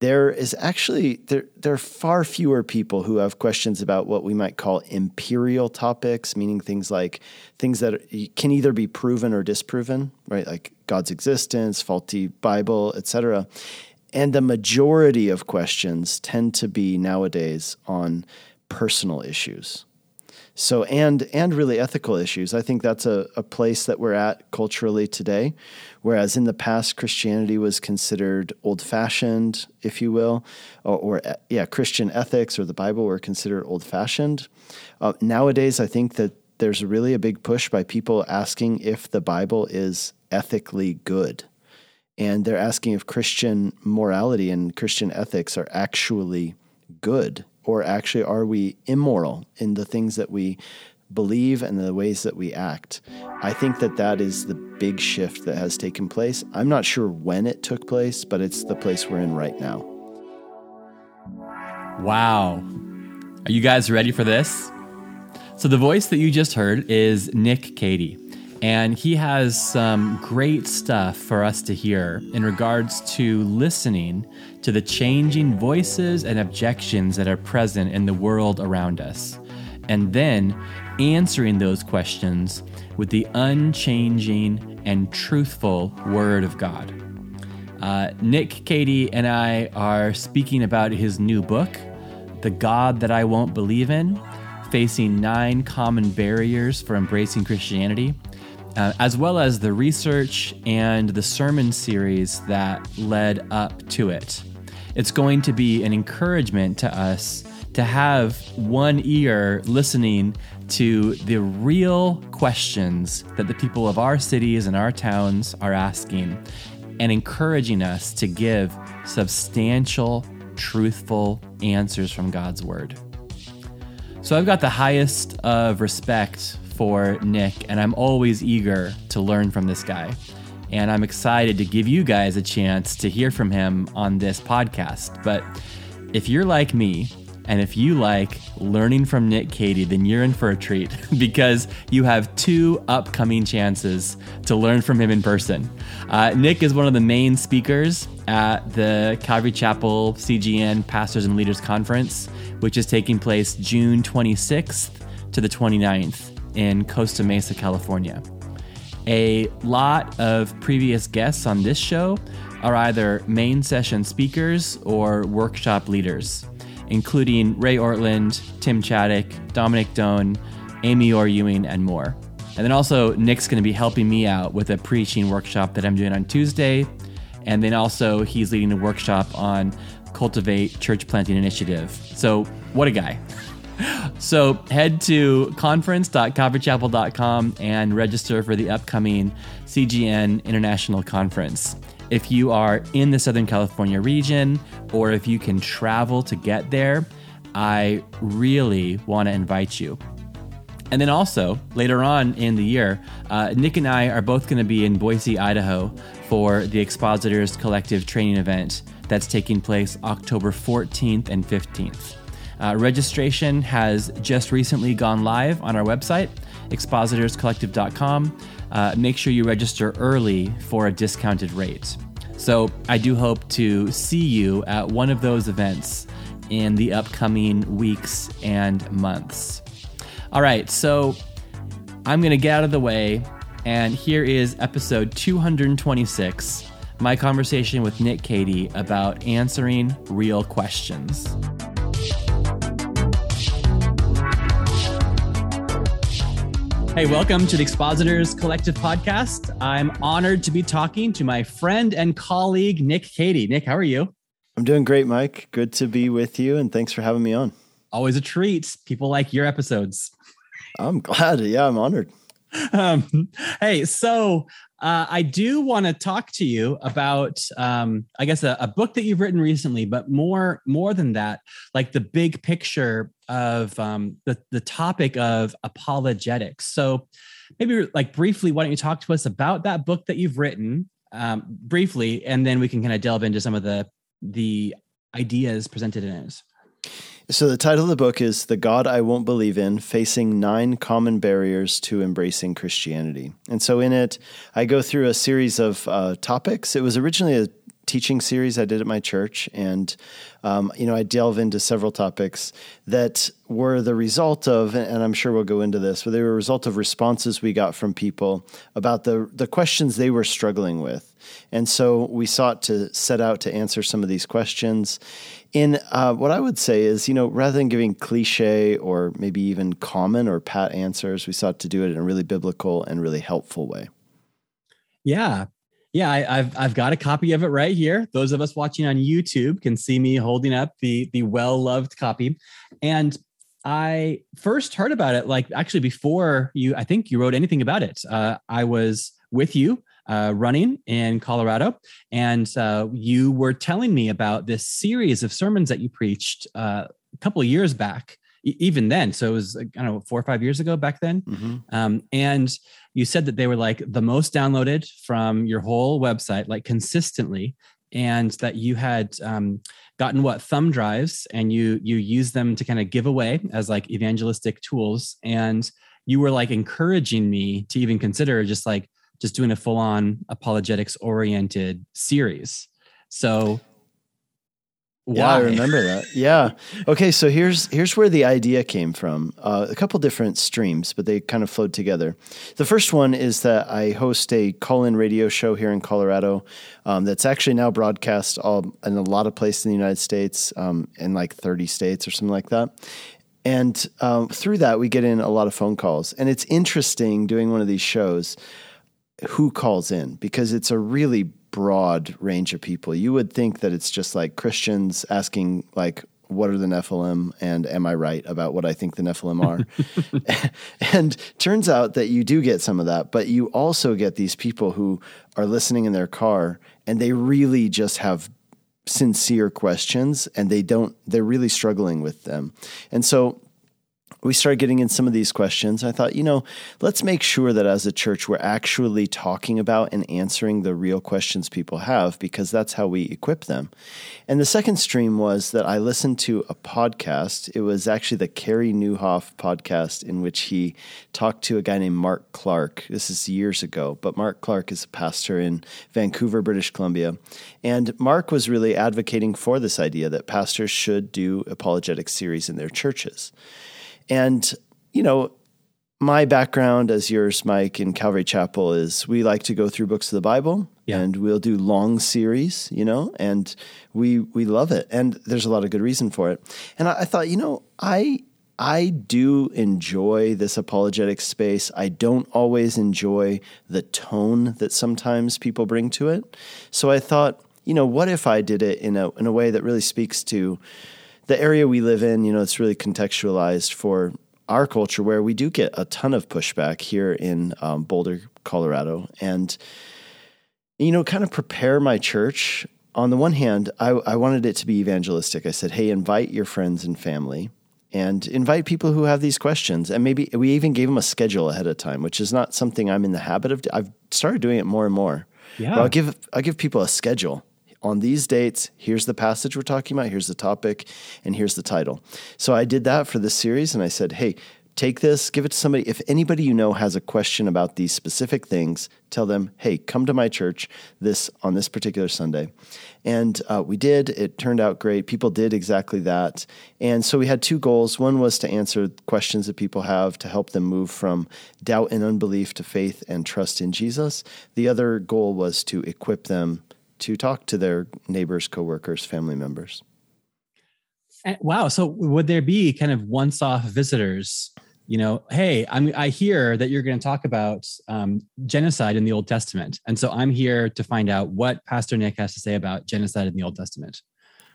there is actually there there are far fewer people who have questions about what we might call empirical topics meaning things like things that can either be proven or disproven right? Like god's existence faulty bible etc and the majority of questions tend to be nowadays on personal issues so and and really ethical issues. I think that's a, a place that we're at culturally today. Whereas in the past christianity was considered old fashioned if you will or, or, yeah christian ethics or the bible were considered old fashioned uh, nowadays i think that there's really a big push by people asking if the bible is ethically good. And they're asking if christian morality and christian ethics are actually good or actually are we immoral in the things that we believe and the ways that we act? I think that that is the big shift that has taken place. I'm not sure when it took place, but it's the place we're in right now. Wow. Are you guys ready for this? So, the voice that you just heard is Nick Cady. And he has some great stuff for us to hear in regards to listening to the changing voices and objections that are present in the world around us, and then answering those questions with the unchanging and truthful Word of God. Uh, Nick Cady, and I are speaking about his new book, The God That I Won't Believe In Facing Nine Common Barriers for Embracing Christianity uh, as well as the research and the sermon series that led up to it. It's going to be an encouragement to us to have one ear listening to the real questions that the people of our cities and our towns are asking and encouraging us to give substantial, truthful answers from God's Word. So I've got the highest of respect for Nick, and I'm always eager to learn from this guy. And I'm excited to give you guys a chance to hear from him on this podcast. But if you're like me, and if you like learning from Nick Cady, then you're in for a treat because you have two upcoming chances to learn from him in person. Uh, Nick is one of the main speakers at the Calvary Chapel CGN Pastors and Leaders Conference, which is taking place June 26th to the 29th in Costa Mesa, California. A lot of previous guests on this show are either main session speakers or workshop leaders, including Ray Ortlund, Tim Chaddick, Dominic Done, Amy Orr Ewing, and more. And then also, Nick's going to be helping me out with a preaching workshop that I'm doing on Tuesday. And then also, he's leading a workshop on Cultivate Church Planting Initiative. So, what a guy so head to conference.calvarychapel.com and register for the upcoming CGN International Conference. If you are in the Southern California region or if you can travel to get there, I really want to invite you. And then also, later on in the year, uh, Nick and I are both going to be in Boise, Idaho for the Expositors Collective training event that's taking place October 14th and 15th. Uh, registration has just recently gone live on our website, expositorscollective.com. Uh, make sure you register early for a discounted rate. So I do hope to see you at one of those events in the upcoming weeks and months. All right, so I'm going to get out of the way, and here is episode 226 my conversation with Nick Cady about answering real questions. Hey, welcome to the Expositors Collective podcast. I'm honored to be talking to my friend and colleague, Nick Cady. Nick, how are you? I'm doing great, Mike. Good to be with you, and thanks for having me on. Always a treat. People like your episodes. I'm glad. Yeah, I'm honored. Um, hey, so uh, I do want to talk to you about, um, I guess, a, a, book that you've written recently, but more more than that, like the big picture of um, the the topic of apologetics. So, maybe like briefly, why don't you talk to us about that book that you've written um, briefly, and then we can kind of delve into some of the the ideas presented in it. So, the title of the book is The God I Won't Believe in Facing Nine Common Barriers to Embracing Christianity. And so, in it, I go through a series of uh, topics. It was originally a teaching series I did at my church, and um, you know I delve into several topics that were the result of, and I'm sure we'll go into this, but they were a result of responses we got from people about the the questions they were struggling with, and so we sought to set out to answer some of these questions. In uh, what I would say is, you know, rather than giving cliche or maybe even common or pat answers, we sought to do it in a really biblical and really helpful way. Yeah, yeah, I, have I've got a copy of it right here. Those of us watching on YouTube can see me holding up the the well loved copy, and I first heard about it like actually before you. I think you wrote anything about it. Uh, I was with you uh, running in Colorado, and uh, you were telling me about this series of sermons that you preached uh, a couple of years back even then. So it was, I don't know, four or five years ago back then. Mm-hmm. Um, and you said that they were like the most downloaded from your whole website, like consistently, and that you had um, gotten what thumb drives and you you use them to kind of give away as like evangelistic tools. And you were like encouraging me to even consider just like just doing a full on apologetics oriented series. So yeah, I remember that. Yeah. Okay, so here's here's where the idea came from. Uh, a couple different streams, but they kind of flowed together. The first one is that I host a call-in radio show here in Colorado um, that's actually now broadcast all in a lot of places in the United States, um, in like 30 states or something like that. And um, through that, we get in a lot of phone calls, and it's interesting doing one of these shows who calls in because it's a really broad range of people. You would think that it's just like Christians asking like what are the Nephilim and am I right about what I think the Nephilim are? and turns out that you do get some of that, but you also get these people who are listening in their car and they really just have sincere questions and they don't they're really struggling with them. And so we started getting in some of these questions. I thought, you know, let's make sure that as a church, we're actually talking about and answering the real questions people have because that's how we equip them. And the second stream was that I listened to a podcast. It was actually the Carey Nieuwhof podcast in which he talked to a guy named Mark Clark. This is years ago, but Mark Clark is a pastor in Vancouver, British Columbia. And Mark was really advocating for this idea that pastors should do apologetic series in their churches. And, you know, my background, as yours, Mike, in Calvary Chapel is we like to go through books of the Bible yeah. and we'll do long series, you know, and we we love it. And there's a lot of good reason for it. And I, I thought, you know, I I do enjoy this apologetic space. I don't always enjoy the tone that sometimes people bring to it. So I thought, you know, what if I did it in a in a way that really speaks to the area we live in, you know, it's really contextualized for our culture where we do get a ton of pushback here in um, Boulder, Colorado. And, you know, kind of prepare my church. On the one hand, I, I wanted it to be evangelistic. I said, hey, invite your friends and family and invite people who have these questions. And maybe we even gave them a schedule ahead of time, which is not something I'm in the habit of. I've started doing it more and more. Yeah. But I'll give I'll give people a schedule on these dates, here's the passage we're talking about, here's the topic, and here's the title. So I did that for this series and I said, hey, take this, give it to somebody. If anybody you know has a question about these specific things, tell them, hey, come to my church this on this particular Sunday. And uh, we did. It turned out great. People did exactly that. And so we had two goals. One was to answer questions that people have to help them move from doubt and unbelief to faith and trust in Jesus. The other goal was to equip them to talk to their neighbors, coworkers, family members. Wow. So would there be kind of once-off visitors? You know, hey, I'm, I hear that you're going to talk about um, genocide in the Old Testament, and so I'm here to find out what Pastor Nick has to say about genocide in the Old Testament.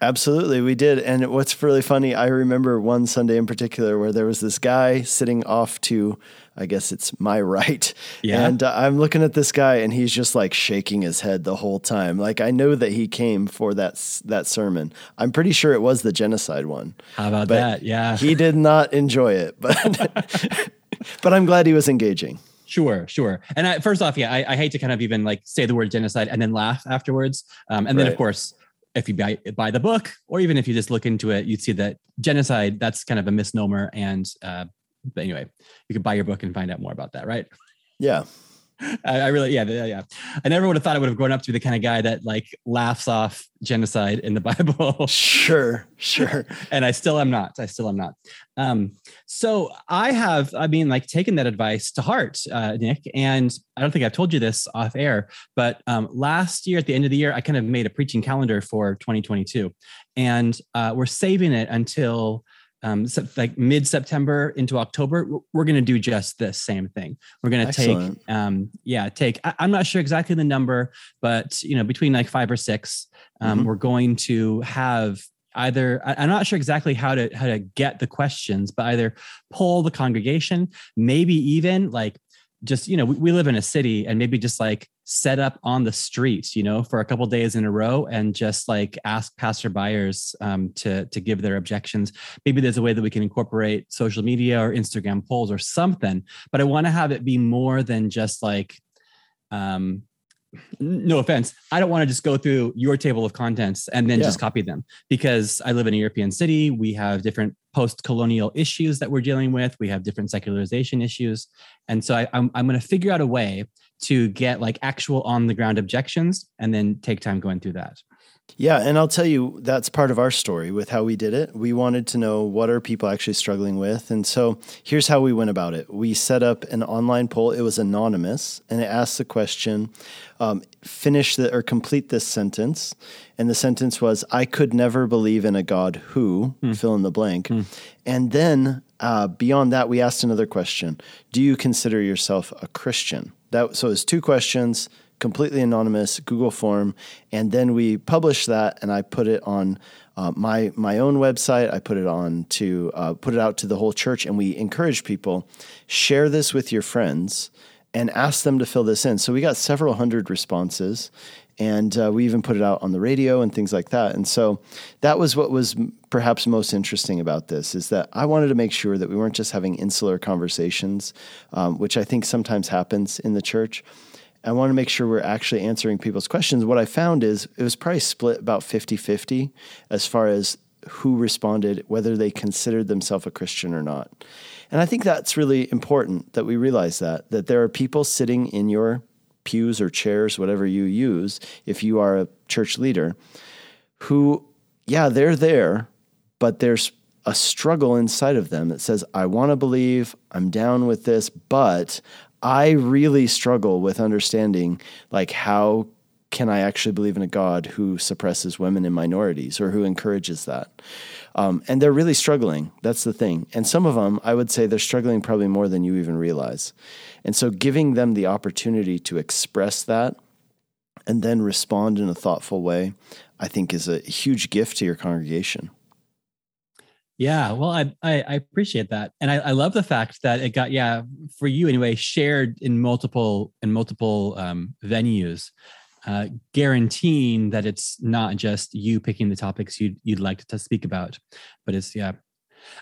Absolutely, we did. And what's really funny, I remember one Sunday in particular where there was this guy sitting off to, I guess it's my right. Yeah. And uh, I'm looking at this guy and he's just like shaking his head the whole time. Like I know that he came for that that sermon. I'm pretty sure it was the genocide one. How about but that? Yeah. He did not enjoy it, but but I'm glad he was engaging. Sure, sure. And I, first off, yeah, I, I, hate to kind of even like say the word genocide and then laugh afterwards. Um, and then, of course, if you buy, buy the book or even if you just look into it, you'd see that genocide, that's kind of a misnomer. And uh, but anyway, you can buy your book and find out more about that, right? Yeah. I, I, really, yeah, yeah. I never would have thought I would have grown up to be the kind of guy that like laughs off genocide in the Bible. sure, sure. and I still am not. I still am not. Um, so I have, I mean, like taken that advice to heart, uh, Nick. And I don't think I've told you this off air, but um, last year at the end of the year, I kind of made a preaching calendar for 2022, and uh, we're saving it until um, so like mid September into October, we're going to do just the same thing. We're going to take, um, yeah, take. I, am not sure exactly the number, but you know, between like five or six, um, mm-hmm. we're going to have either. I, I'm not sure exactly how to how to get the questions, but either poll the congregation, maybe even like just you know we, we live in a city and maybe just like set up on the streets you know for a couple days in a row and just like ask passerbyers um, to to give their objections. Maybe there's a way that we can incorporate social media or instagram polls or something but i want to have it be more than just like um, no offense. I don't want to just go through your table of contents and then yeah. just copy them because i live in a european city. We have different post-colonial issues that we're dealing with. We have different secularization issues. And so I, I'm, I'm going to figure out a way to get like actual on the ground objections and then take time going through that yeah, and I'll tell you that's part of our story with how we did it. We wanted to know what are people actually struggling with, and so here's how we went about it. We set up an online poll. It was anonymous, and it asked the question: um, finish the or complete this sentence. And the sentence was, "I could never believe in a God who mm. fill in the blank." Mm. And then uh, beyond that, we asked another question: Do you consider yourself a Christian? That so it's two questions completely anonymous Google form, and then we publish that, and I put it on uh, my my own website. I put it on to uh, put it out to the whole church, and we encourage people share this with your friends and ask them to fill this in. So we got several hundred responses, and uh, we even put it out on the radio and things like that. And so that was what was perhaps most interesting about this is that I wanted to make sure that we weren't just having insular conversations, um, which I think sometimes happens in the church I want to make sure we're actually answering people's questions. What I found is it was probably split about 50 50 as far as who responded, whether they considered themselves a Christian or not. And I think that's really important that we realize that, that there are people sitting in your pews or chairs, whatever you use, if you are a church leader, who, yeah, they're there, but there's a struggle inside of them that says, I want to believe, I'm down with this, but I really struggle with understanding like how can I actually believe in a God who suppresses women and minorities or who encourages that? Um, and they're really struggling. That's the thing. And some of them, I would say, they're struggling probably more than you even realize. And so giving them the opportunity to express that and then respond in a thoughtful way, I think is a huge gift to your congregation. Yeah, well, I, I, I appreciate that, and I, I love the fact that it got yeah for you anyway shared in multiple in multiple um, venues, uh, guaranteeing that it's not just you picking the topics you'd you'd like to speak about, but it's yeah.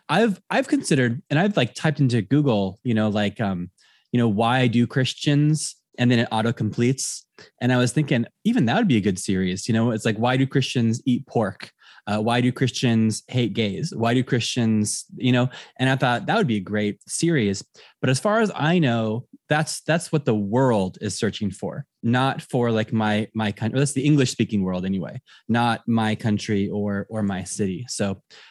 I've I've considered and I've like typed into Google, you know, like um, you know, why do Christians and then it auto completes. And I was thinking, even that would be a good series. You know, it's like, why do Christians eat pork? Uh, why do Christians hate gays? Why do Christians, you know? And I thought that would be a great series. But as far as I know, that's that's what the world is searching for not for like my my country that's the english speaking world anyway not my country or or my city. So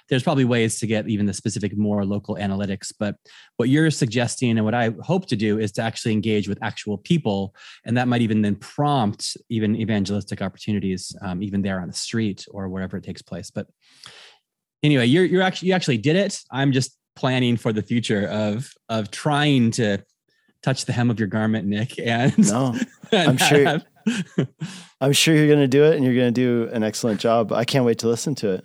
there's probably ways to get even the specific more local analytics but what you're suggesting and what i hope to do is to actually engage with actual people and that might even then prompt even evangelistic opportunities um, even there on the street or wherever it takes place. But anyway you're you're actually you actually did it. I'm just planning for the future of of trying to touch the hem of your garment, Nick. And no, I'm sure. I'm sure you're going to do it, and you're going to do an excellent job. I can't wait to listen to it.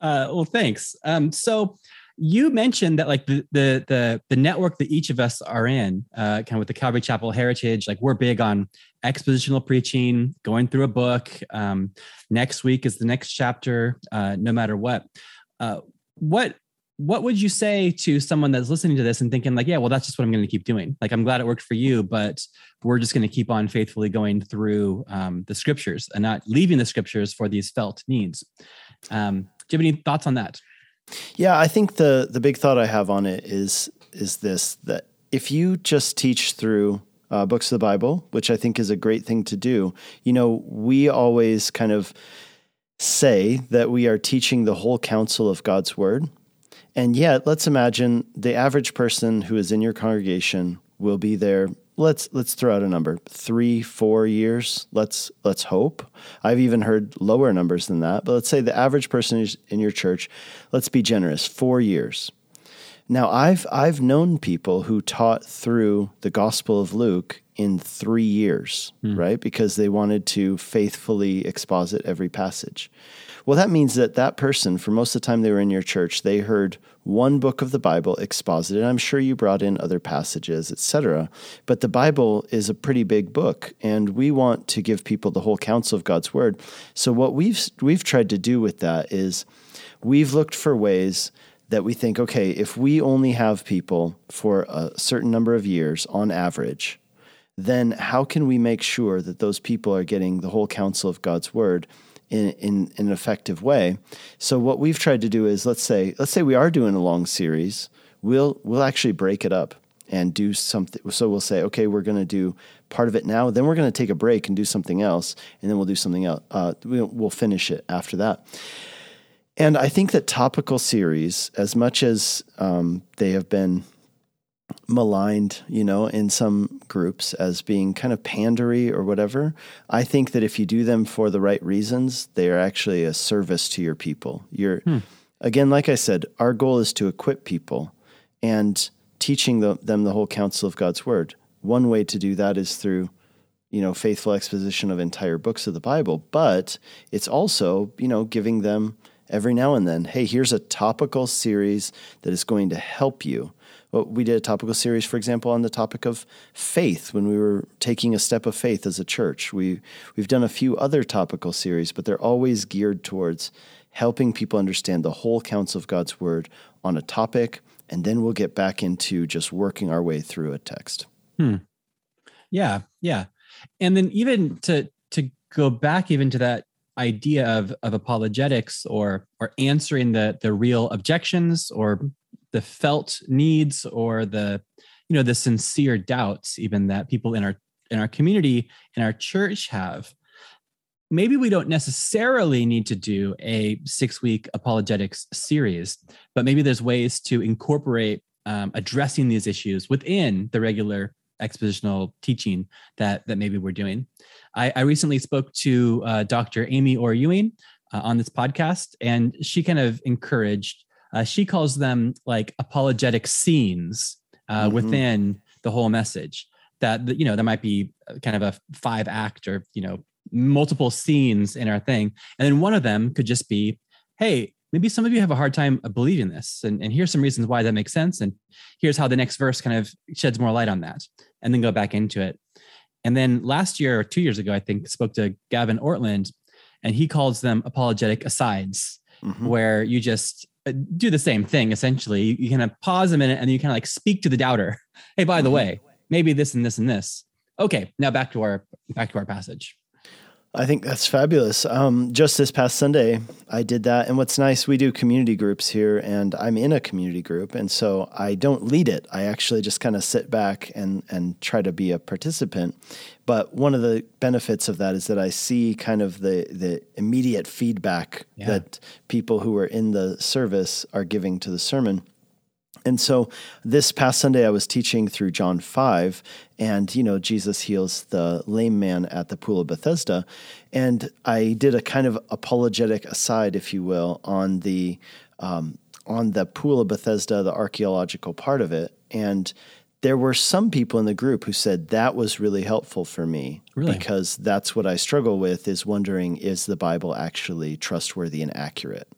Uh, well, thanks. Um, so you mentioned that like the, the the the network that each of us are in, uh, kind of with the Calvary Chapel heritage, like we're big on expositional preaching, going through a book. Um, next week is the next chapter, uh, no matter what. Uh, what what would you say to someone that's listening to this and thinking like yeah well that's just what i'm going to keep doing like i'm glad it worked for you but we're just going to keep on faithfully going through um, the scriptures and not leaving the scriptures for these felt needs um, do you have any thoughts on that yeah i think the the big thought i have on it is is this that if you just teach through uh, books of the Bible, which I think is a great thing to do. You know, we always kind of say that we are teaching the whole counsel of God's word. And yet, let's imagine the average person who is in your congregation will be there. Let's let's throw out a number three, four years. Let's let's hope. I've even heard lower numbers than that, but let's say the average person is in your church. Let's be generous. Four years. Now, I've I've known people who taught through the Gospel of Luke in three years, mm. right? Because they wanted to faithfully exposit every passage. Well, that means that that person, for most of the time they were in your church, they heard one book of the Bible exposited. I'm sure you brought in other passages, etc. But the Bible is a pretty big book, and we want to give people the whole counsel of God's word. So what we've we've tried to do with that is we've looked for ways that we think, okay, if we only have people for a certain number of years on average, then how can we make sure that those people are getting the whole counsel of God's word? in, in, in an effective way. So what we've tried to do is let's say let's say we are doing a long series, we'll we'll actually break it up and do something. So we'll say, okay, we're going to do part of it now, then we're going to take a break and do something else, and then we'll do something else. Uh, we'll finish it after that. And I think that topical series, as much as um, they have been maligned, you know, in some groups as being kind of pandery or whatever. I think that if you do them for the right reasons, they are actually a service to your people. You're hmm. again, like I said, our goal is to equip people and teaching the, them the whole counsel of God's word. One way to do that is through you know faithful exposition of entire books of the Bible, but it's also, you know, giving them every now and then, hey, here's a topical series that is going to help you well, we did a topical series, for example, on the topic of faith when we were taking a step of faith as a church. We we've done a few other topical series, but they're always geared towards helping people understand the whole counsel of God's word on a topic, and then we'll get back into just working our way through a text. Hmm. Yeah, yeah, and then even to to go back even to that idea of of apologetics or or answering the the real objections or the felt needs or the you know the sincere doubts even that people in our in our community in our church have. Maybe we don't necessarily need to do a six week apologetics series but maybe there's ways to incorporate um, addressing these issues within the regular expositional teaching that that maybe we're doing. I, I recently spoke to uh, dr Amy Orr-Ewing uh, on this podcast and she kind of encouraged uh, she calls them like apologetic scenes uh, mm-hmm. within the whole message. That you know there might be kind of a five act or you know multiple scenes in our thing, and then one of them could just be, hey, maybe some of you have a hard time believing this, and, and here's some reasons why that makes sense, and here's how the next verse kind of sheds more light on that, and then go back into it. And then last year or two years ago, I think spoke to Gavin Ortlund and he calls them apologetic asides, mm-hmm. where you just uh, do the same thing essentially. You, you kind of pause a minute and you kind of like speak to the doubter. Hey, by the mm-hmm. way, maybe this and this and this. Okay, now back to our back to our passage. I think that's fabulous. Um, just this past Sunday, I did that. And what's nice, we do community groups here, and I'm in a community group. And so I don't lead it. I actually just kind of sit back and, and try to be a participant. But one of the benefits of that is that I see kind of the, the immediate feedback yeah. that people who are in the service are giving to the sermon. And so this past Sunday, I was teaching through John 5, and, you know, Jesus heals the lame man at the Pool of Bethesda. And I did a kind of apologetic aside, if you will, on the, um, on the Pool of Bethesda, the archaeological part of it. And there were some people in the group who said that was really helpful for me really? because that's what I struggle with is wondering is the Bible actually trustworthy and accurate?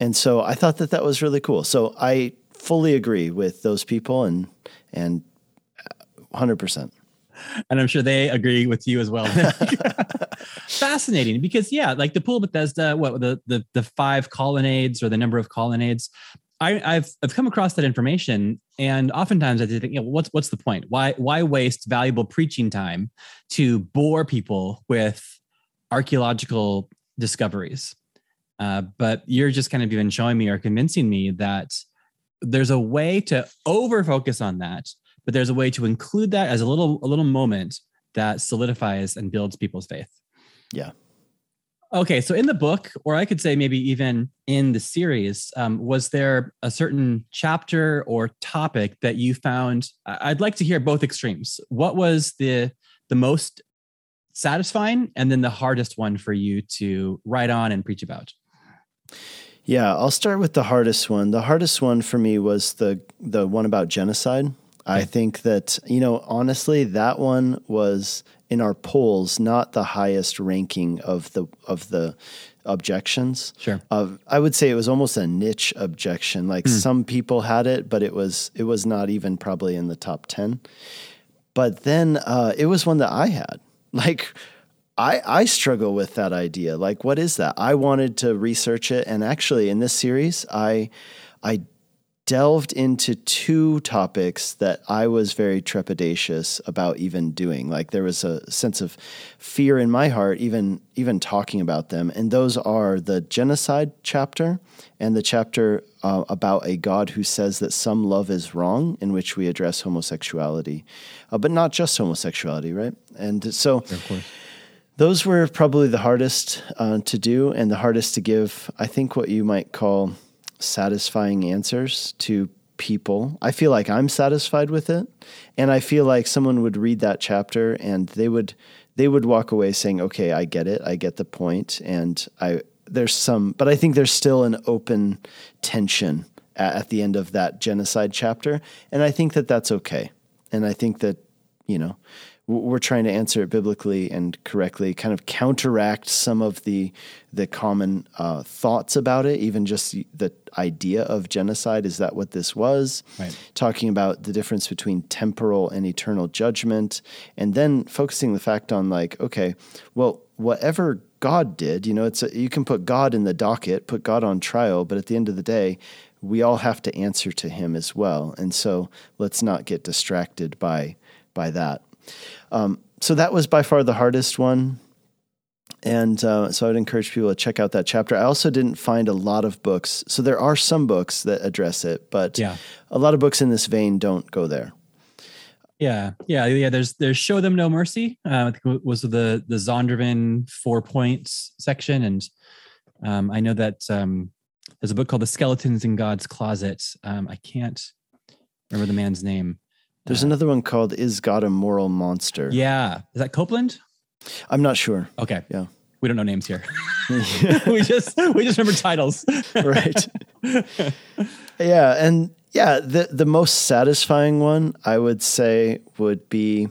And so I thought that that was really cool. So I fully agree with those people and and 100%. And I'm sure they agree with you as well. Fascinating because yeah, like the pool of Bethesda, what the the the five colonnades or the number of colonnades. I, have I've come across that information, and oftentimes I think, you know, what's what's the point? Why why waste valuable preaching time to bore people with archaeological discoveries? Uh, but you're just kind of even showing me or convincing me that there's a way to over focus on that but there's a way to include that as a little a little moment that solidifies and builds people's faith. Yeah. Okay, so in the book, or I could say maybe even in the series, um, was there a certain chapter or topic that you found? I'd like to hear both extremes. What was the the most satisfying, and then the hardest one for you to write on and preach about? Yeah, I'll start with the hardest one. The hardest one for me was the the one about genocide. I think that you know honestly that one was in our polls not the highest ranking of the of the objections. Sure. Uh, I would say it was almost a niche objection. Like mm. some people had it, but it was it was not even probably in the top ten. But then uh, it was one that I had. Like I, I struggle with that idea. Like, what is that? I wanted to research it, and actually, in this series, I I delved into two topics that I was very trepidatious about even doing. Like, there was a sense of fear in my heart, even even talking about them. And those are the genocide chapter and the chapter uh, about a God who says that some love is wrong, in which we address homosexuality, uh, but not just homosexuality, right? And so those were probably the hardest uh, to do and the hardest to give, I think, what you might call satisfying answers to people. I feel like I'm satisfied with it. And I feel like someone would read that chapter and they would they would walk away saying, "Okay, I get it. I get the point." And I there's some but I think there's still an open tension at, at the end of that genocide chapter, and I think that that's okay. And I think that, you know, we're trying to answer it biblically and correctly, kind of counteract some of the the common uh, thoughts about it, even just the idea of genocide. Is that what this was? Right. Talking about the difference between temporal and eternal judgment, and then focusing the fact on like, okay, well, whatever God did, you know, it's a, you can put God in the docket, put God on trial, but at the end of the day, we all have to answer to Him as well, and so let's not get distracted by by that. Um, so that was by far the hardest one. And uh, so I would encourage people to check out that chapter. I also didn't find a lot of books. So there are some books that address it, but yeah. a lot of books in this vein don't go there. Yeah, yeah, yeah. There's there's show them no mercy. Uh, I think it was the the Zondervan four points section, and um, I know that um, there's a book called The Skeletons in God's Closet. Um, I can't remember the man's name. There's another one called "Is God a Moral Monster?" Yeah, is that Copeland? I'm not sure. Okay. Yeah. We don't know names here. we just we just remember titles. right. Yeah, and yeah, the the most satisfying one I would say would be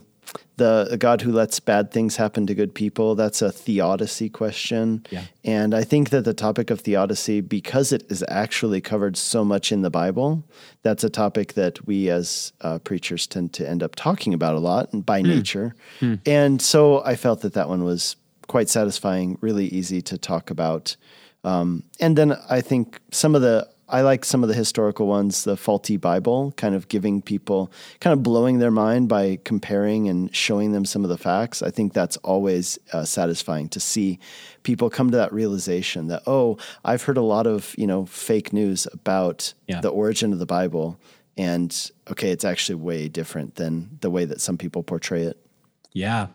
the, God who lets bad things happen to good people. That's a theodicy question. Yeah. And I think that the topic of theodicy, because it is actually covered so much in the Bible, that's a topic that we as uh, preachers tend to end up talking about a lot by hmm. nature. Hmm. And so I felt that that one was quite satisfying, really easy to talk about. Um, and then I think some of the I like some of the historical ones, the faulty Bible, kind of giving people, kind of blowing their mind by comparing and showing them some of the facts. I think that's always uh, satisfying to see people come to that realization that, oh, I've heard a lot of, you know, fake news about yeah. the origin of the Bible. And okay, it's actually way different than the way that some people portray it. Yeah.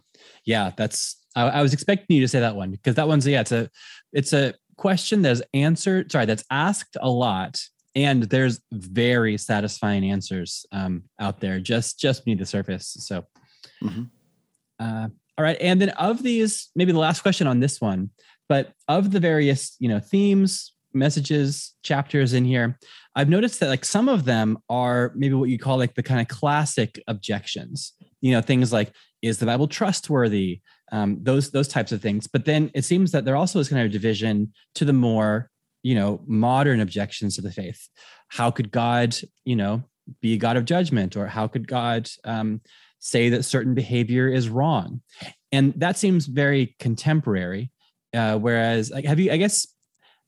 Yeah. That's, I, I was expecting you to say that one because that one's, yeah, it's a, it's a, question that's answered, sorry, that's asked a lot, and there's very satisfying answers um, out there just just beneath the surface. So, mm-hmm. uh, all right, and then of these, maybe the last question on this one, but of the various you know themes, messages, chapters in here, I've noticed that like some of them are maybe what you call like the kind of classic objections. You know, things like is the Bible trustworthy? Um, those those types of things. But then it seems that there also is kind of a division to the more you know modern objections to the faith. How could God you know be a God of judgment, or how could God um, say that certain behavior is wrong? And that seems very contemporary. Uh, whereas, like, have you? I guess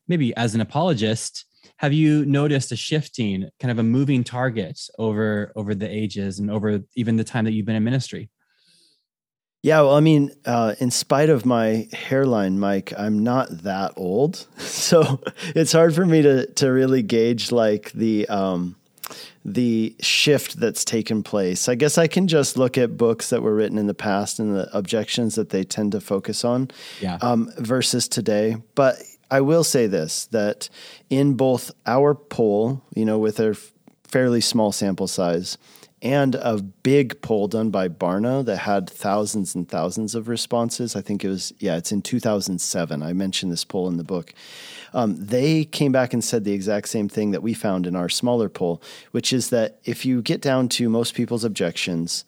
maybe as an apologist, have you noticed a shifting, kind of a moving target over over the ages and over even the time that you've been in ministry? Yeah, well, I mean, uh, in spite of my hairline, Mike, I'm not that old, so it's hard for me to to really gauge like the um, the shift that's taken place. I guess I can just look at books that were written in the past and the objections that they tend to focus on Yeah. um, versus today. But I will say this that in both our poll, you know, with a fairly small sample size, and a big poll done by Barna that had thousands and thousands of responses. I think it was, yeah, it's in 2007. I mentioned this poll in the book. Um, they came back and said the exact same thing that we found in our smaller poll, which is that if you get down to most people's objections,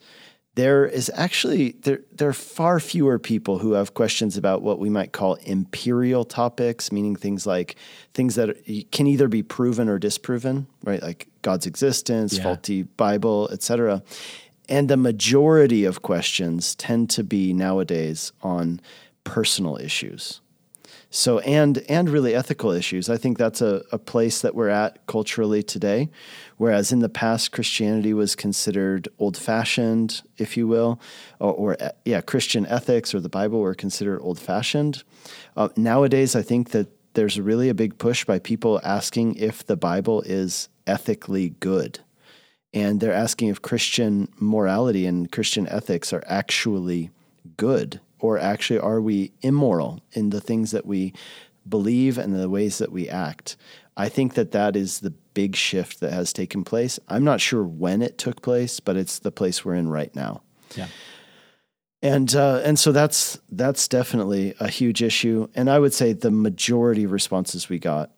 there is actually there there are far fewer people who have questions about what we might call empirical topics meaning things like things that can either be proven or disproven right? Like god's existence Yeah. faulty bible etc and the majority of questions tend to be nowadays on personal issues so and and really ethical issues. I think that's a, a place that we're at culturally today. Whereas in the past Christianity was considered old fashioned, if you will, or, or uh, yeah, Christian ethics or the Bible were considered old fashioned. Uh, nowadays I think that there's really a big push by people asking if the Bible is ethically good. And they're asking if Christian morality and Christian ethics are actually good or actually are we immoral in the things that we believe and the ways that we act? I think that that is the big shift that has taken place. I'm not sure when it took place but it's the place we're in right now. Yeah. and uh, and so that's that's definitely a huge issue. And i would say the majority responses we got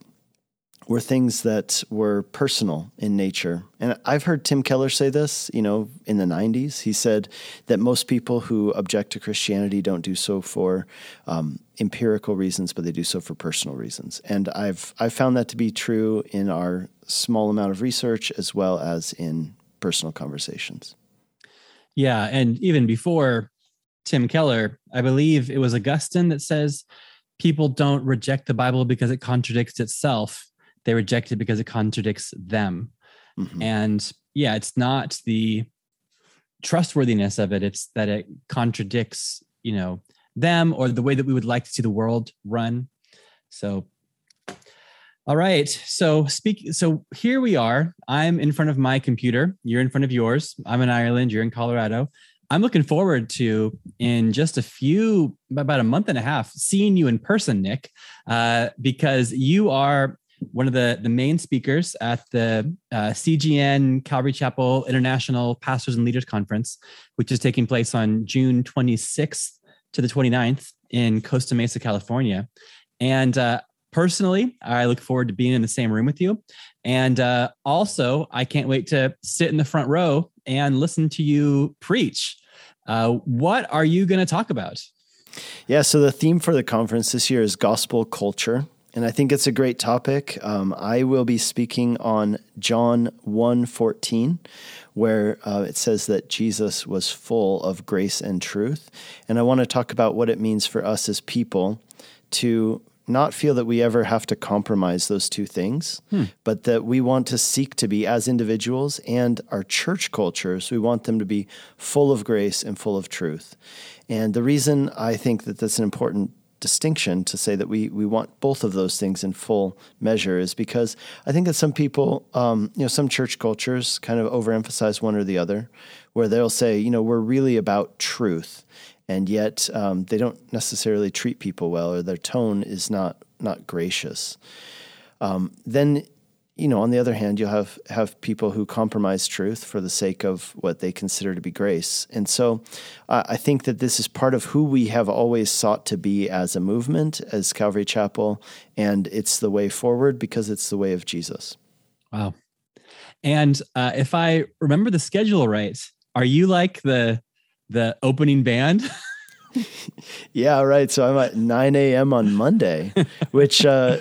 were things that were personal in nature. And I've heard Tim Keller say this, you know, in the 90s. He said that most people who object to Christianity don't do so for um, empirical reasons, but they do so for personal reasons. And I've, I've found that to be true in our small amount of research as well as in personal conversations. Yeah. And even before Tim Keller, I believe it was Augustine that says people don't reject the Bible because it contradicts itself. They reject it because it contradicts them. Mhm. And yeah, it's not the trustworthiness of it, it's that it contradicts, you know, them or the way that we would like to see the world run. So all right. So speak so here we are. I'm in front of my computer. You're in front of yours. I'm in Ireland, you're in Colorado. I'm looking forward to in just a few about a month and a half seeing you in person, Nick, uh, because you are one of the, the main speakers at the uh, CGN Calvary Chapel International Pastors and Leaders Conference, which is taking place on June 26th to the 29th in Costa Mesa, California. And uh, personally, I look forward to being in the same room with you. And uh, also, I can't wait to sit in the front row and listen to you preach. Uh, what are you going to talk about? Yeah, so the theme for the conference this year is gospel culture. And I think it's a great topic. Um, I will be speaking on John 1.14, where uh, it says that Jesus was full of grace and truth. And I want to talk about what it means for us as people to not feel that we ever have to compromise those two things, but that we want to seek to be as individuals and our church cultures, we want them to be full of grace and full of truth. And the reason I think that that's an important distinction to say that we we want both of those things in full measure is because I think that some people, um, you know, some church cultures kind of overemphasize one or the other, where they'll say, you know, we're really about truth, and yet um, they don't necessarily treat people well, or their tone is not not gracious. Um, then, you know, on the other hand, you'll have have people who compromise truth for the sake of what they consider to be grace, and so uh, I think that this is part of who we have always sought to be as a movement, as Calvary Chapel, and it's the way forward because it's the way of Jesus. Wow. And uh, if I remember the schedule right, are you like the the opening band? Yeah, right. So I'm at 9 a.m. on Monday, which uh,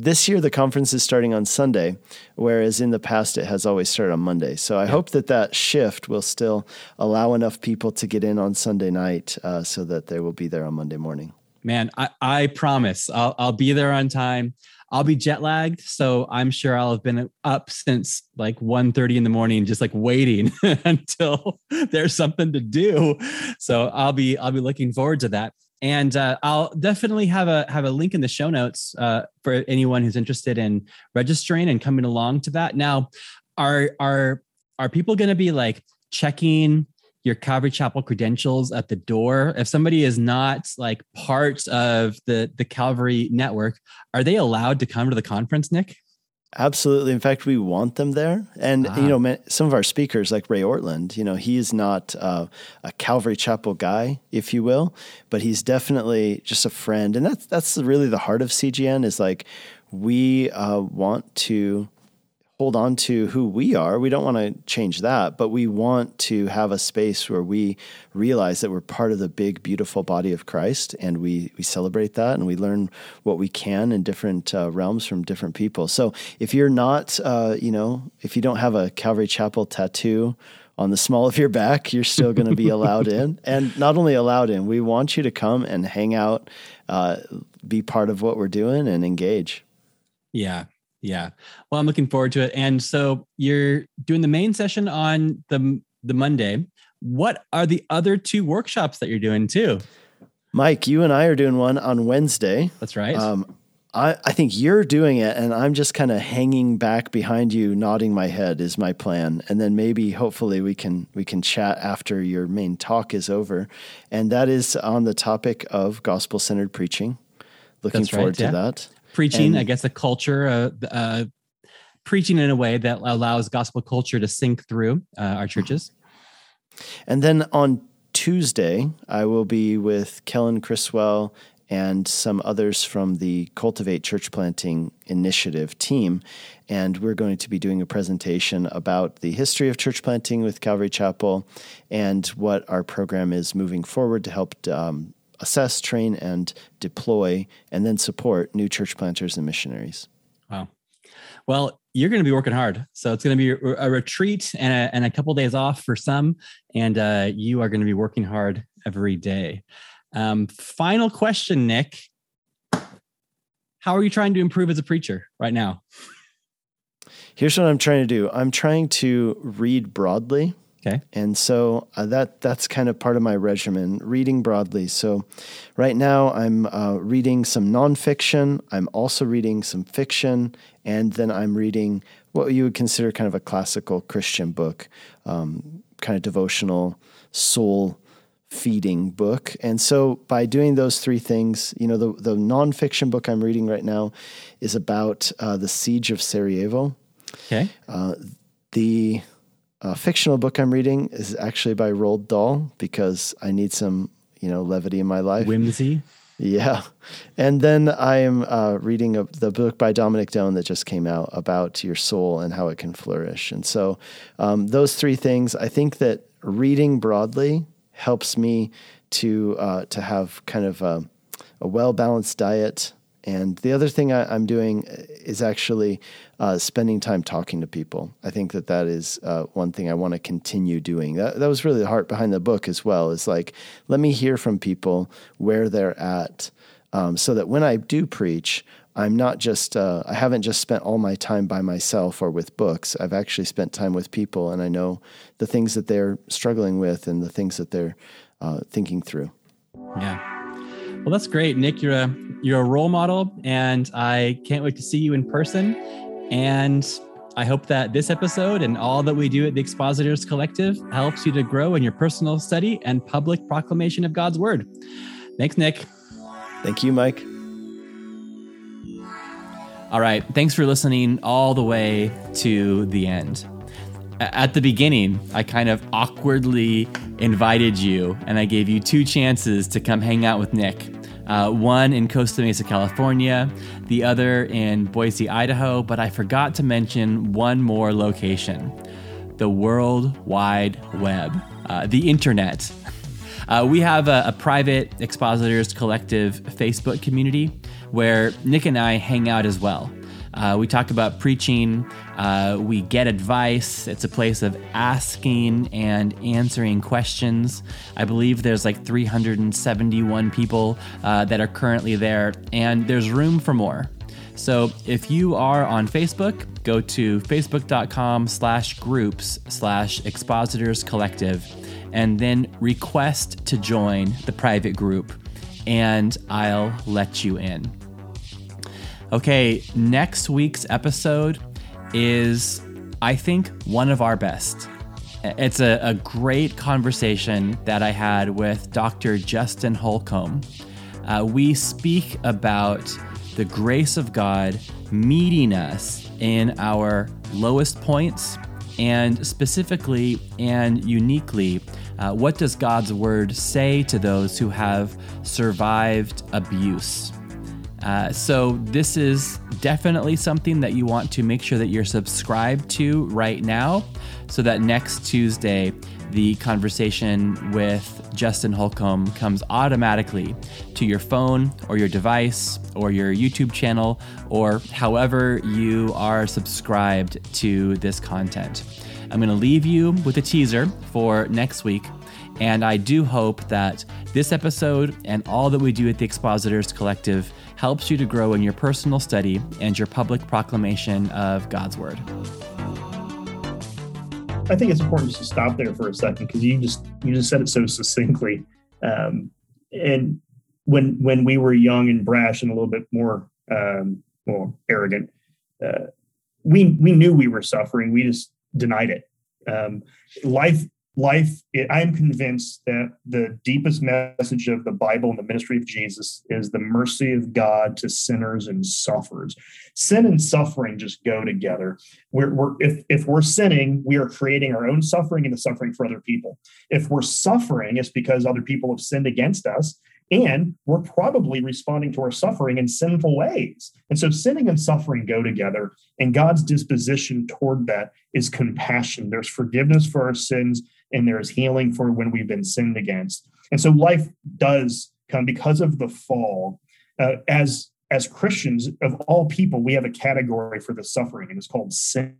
this year the conference is starting on Sunday, whereas in the past it has always started on Monday. So I hope that that shift will still allow enough people to get in on Sunday night uh, so that they will be there on Monday morning. Man, I, I promise I'll I'll be there on time. I'll be jet lagged, so I'm sure I'll have been up since like 1.30 in the morning, just like waiting until there's something to do. So I'll be I'll be looking forward to that. And uh, I'll definitely have a have a link in the show notes uh, for anyone who's interested in registering and coming along to that. Now, are are are people going to be like checking your Calvary Chapel credentials at the door? If somebody is not like part of the the Calvary network, are they allowed to come to the conference, Nick? Absolutely. In fact, we want them there. And, you know, some of our speakers, like Ray Ortlund, you know, he is not uh, a Calvary Chapel guy, if you will, but he's definitely just a friend. And that's, that's really the heart of CGN is like, we uh, want to hold on to who we are. We don't want to change that, but we want to have a space where we realize that we're part of the big, beautiful body of Christ, and we we celebrate that, and we learn what we can in different uh, realms from different people. So if you're not, uh, you know, if you don't have a Calvary Chapel tattoo on the small of your back, you're still going to be allowed in. And not only allowed in, we want you to come and hang out, uh, be part of what we're doing, and engage. Yeah, yeah. Well, I'm looking forward to it. And so you're doing the main session on the the Monday. What are the other two workshops that you're doing too? Mike, you and I are doing one on Wednesday. That's right. Um, I, I think you're doing it, and I'm just kind of hanging back behind you, nodding my head is my plan, and then maybe, hopefully, we can we can chat after your main talk is over, and that is on the topic of gospel centered preaching. Looking That's forward right, to yeah. that preaching, and, I guess, a culture, uh, uh, preaching in a way that allows gospel culture to sink through uh, our churches. And then on Tuesday, I will be with Kellen Criswell and some others from the Cultivate Church Planting Initiative team. And we're going to be doing a presentation about the history of church planting with Calvary Chapel and what our program is moving forward to help um, assess, train, and deploy, and then support new church planters and missionaries. Wow. Well, you're going to be working hard. So it's going to be a retreat and a, and a couple of days off for some. And uh, you are going to be working hard every day. Um, final question, Nick. How are you trying to improve as a preacher right now? Here's what I'm trying to do I'm trying to read broadly. Okay. And so uh, that that's kind of part of my regimen, reading broadly. So right now I'm uh, reading some nonfiction. I'm also reading some fiction, and then I'm reading what you would consider kind of a classical Christian book, um, kind of devotional, soul feeding book. And so by doing those three things, you know, the the nonfiction book I'm reading right now is about uh, the siege of Sarajevo. Okay. Uh, the uh, fictional book I'm reading is actually by Roald Dahl because I need some, you know, levity in my life. Whimsy. Yeah. And then I am uh, reading a, the book by Dominic Done that just came out about your soul and how it can flourish. And so um, those three things, I think that reading broadly helps me to uh, to have kind of a, a well balanced diet and the other thing I, am doing is actually uh, spending time talking to people. I think that that is uh, one thing I want to continue doing. That, that was really the heart behind the book as well. Is like, let me hear from people where they're at, um, so that when I do preach, I'm not just, uh, I haven't just spent all my time by myself or with books. I've actually spent time with people and I know the things that they're struggling with and the things that they're uh, thinking through. Yeah. Well, that's great, Nick. You're a you're a role model, and I can't wait to see you in person. And I hope that this episode and all that we do at the Expositors Collective helps you to grow in your personal study and public proclamation of God's word. Thanks, Nick. Thank you, Mike. All right. Thanks for listening all the way to the end. At the beginning, I kind of awkwardly invited you and I gave you two chances to come hang out with Nick. Uh, one in Costa Mesa, California, the other in Boise, Idaho, but I forgot to mention one more location the World Wide Web, uh, the internet. Uh, we have a, a, private Expositors Collective Facebook community where Nick and I hang out as well. Uh, we talk about preaching. Uh, we get advice. It's a place of asking and answering questions. I believe there's like 371 people uh, that are currently there, and there's room for more. So if you are on Facebook, go to facebook.com slash groups slash expositors collective and then request to join the private group, and I'll let you in. Okay, next week's episode is I think one of our best. It's a, a great conversation that I had with Dr. Justin Holcomb. Uh, we speak about the grace of God meeting us in our lowest points and specifically and uniquely uh, what does God's word say to those who have survived abuse? Uh, so, this is definitely something that you want to make sure that you're subscribed to right now so that next Tuesday, the conversation with Justin Holcomb comes automatically to your phone or your device or your YouTube channel or however you are subscribed to this content. I'm going to leave you with a teaser for next week. And I do hope that this episode and all that we do at the Expositors Collective helps you to grow in your personal study and your public proclamation of God's Word. I think it's important just to stop there for a second because you just you just said it so succinctly. Um, and when when we were young and brash and a little bit more um, more arrogant, uh, we we knew we were suffering. We just denied it. Um, life, life. I'm convinced that the deepest message of the Bible and the ministry of Jesus is the mercy of God to sinners and sufferers. Sin and suffering just go together. We're, we're if if we're sinning, we are creating our own suffering and the suffering for other people. If we're suffering, it's because other people have sinned against us and we're probably responding to our suffering in sinful ways. And so sinning and suffering go together, and God's disposition toward that is compassion. There's forgiveness for our sins, and there is healing for when we've been sinned against. And so life does come because of the fall. Uh, as as Christians of all people, we have a category for the suffering, and it's called sin.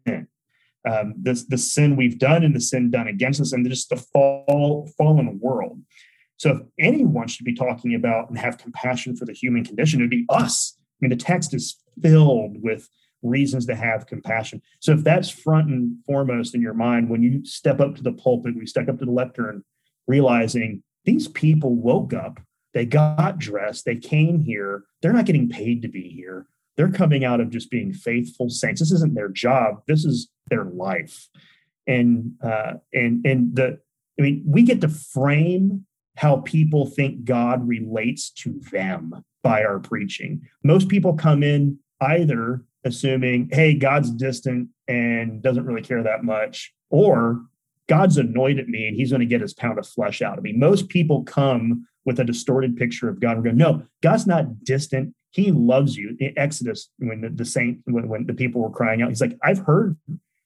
Um, the, the sin we've done and the sin done against us, and just the fall fallen world. So if anyone should be talking about and have compassion for the human condition, it would be us. I mean, the text is filled with reasons to have compassion. So if that's front and foremost in your mind, when you step up to the pulpit, we step up to the lectern, realizing these people woke up, they got dressed, they came here, they're not getting paid to be here. They're coming out of just being faithful saints. This isn't their job. This is their life. And uh, and and the I mean, we get to frame how people think God relates to them by our preaching. Most people come in either assuming, hey, God's distant and doesn't really care that much, or God's annoyed at me and he's going to get his pound of flesh out of me. Most people come with a distorted picture of God. We're going, no, God's not distant. He loves you. In Exodus, when the, the saint, when, when the people were crying out, he's like, I've heard,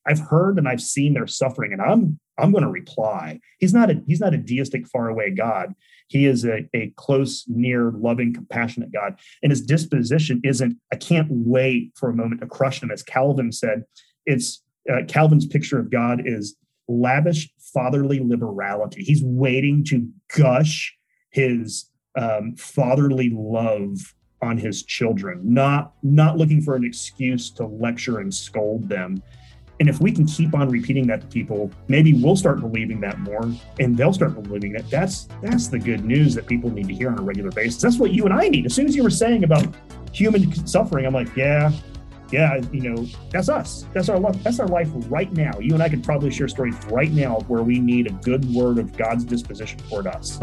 I've heard and I've seen their suffering, and I'm I'm going to reply. He's not a he's not a deistic faraway God. He is a, a close, near, loving, compassionate God. And his disposition isn't, I can't wait for a moment to crush him. As Calvin said, it's uh, Calvin's picture of God is lavish fatherly liberality. He's waiting to gush his um, fatherly love on his children, not not looking for an excuse to lecture and scold them. And if we can keep on repeating that to people, maybe we'll start believing that more and they'll start believing that. That's that's the good news that people need to hear on a regular basis. That's what you and I need. As soon as you were saying about human suffering, I'm like, yeah, yeah, you know, that's us. That's our life. That's our life right now. You and I could probably share stories right now where we need a good word of God's disposition toward us.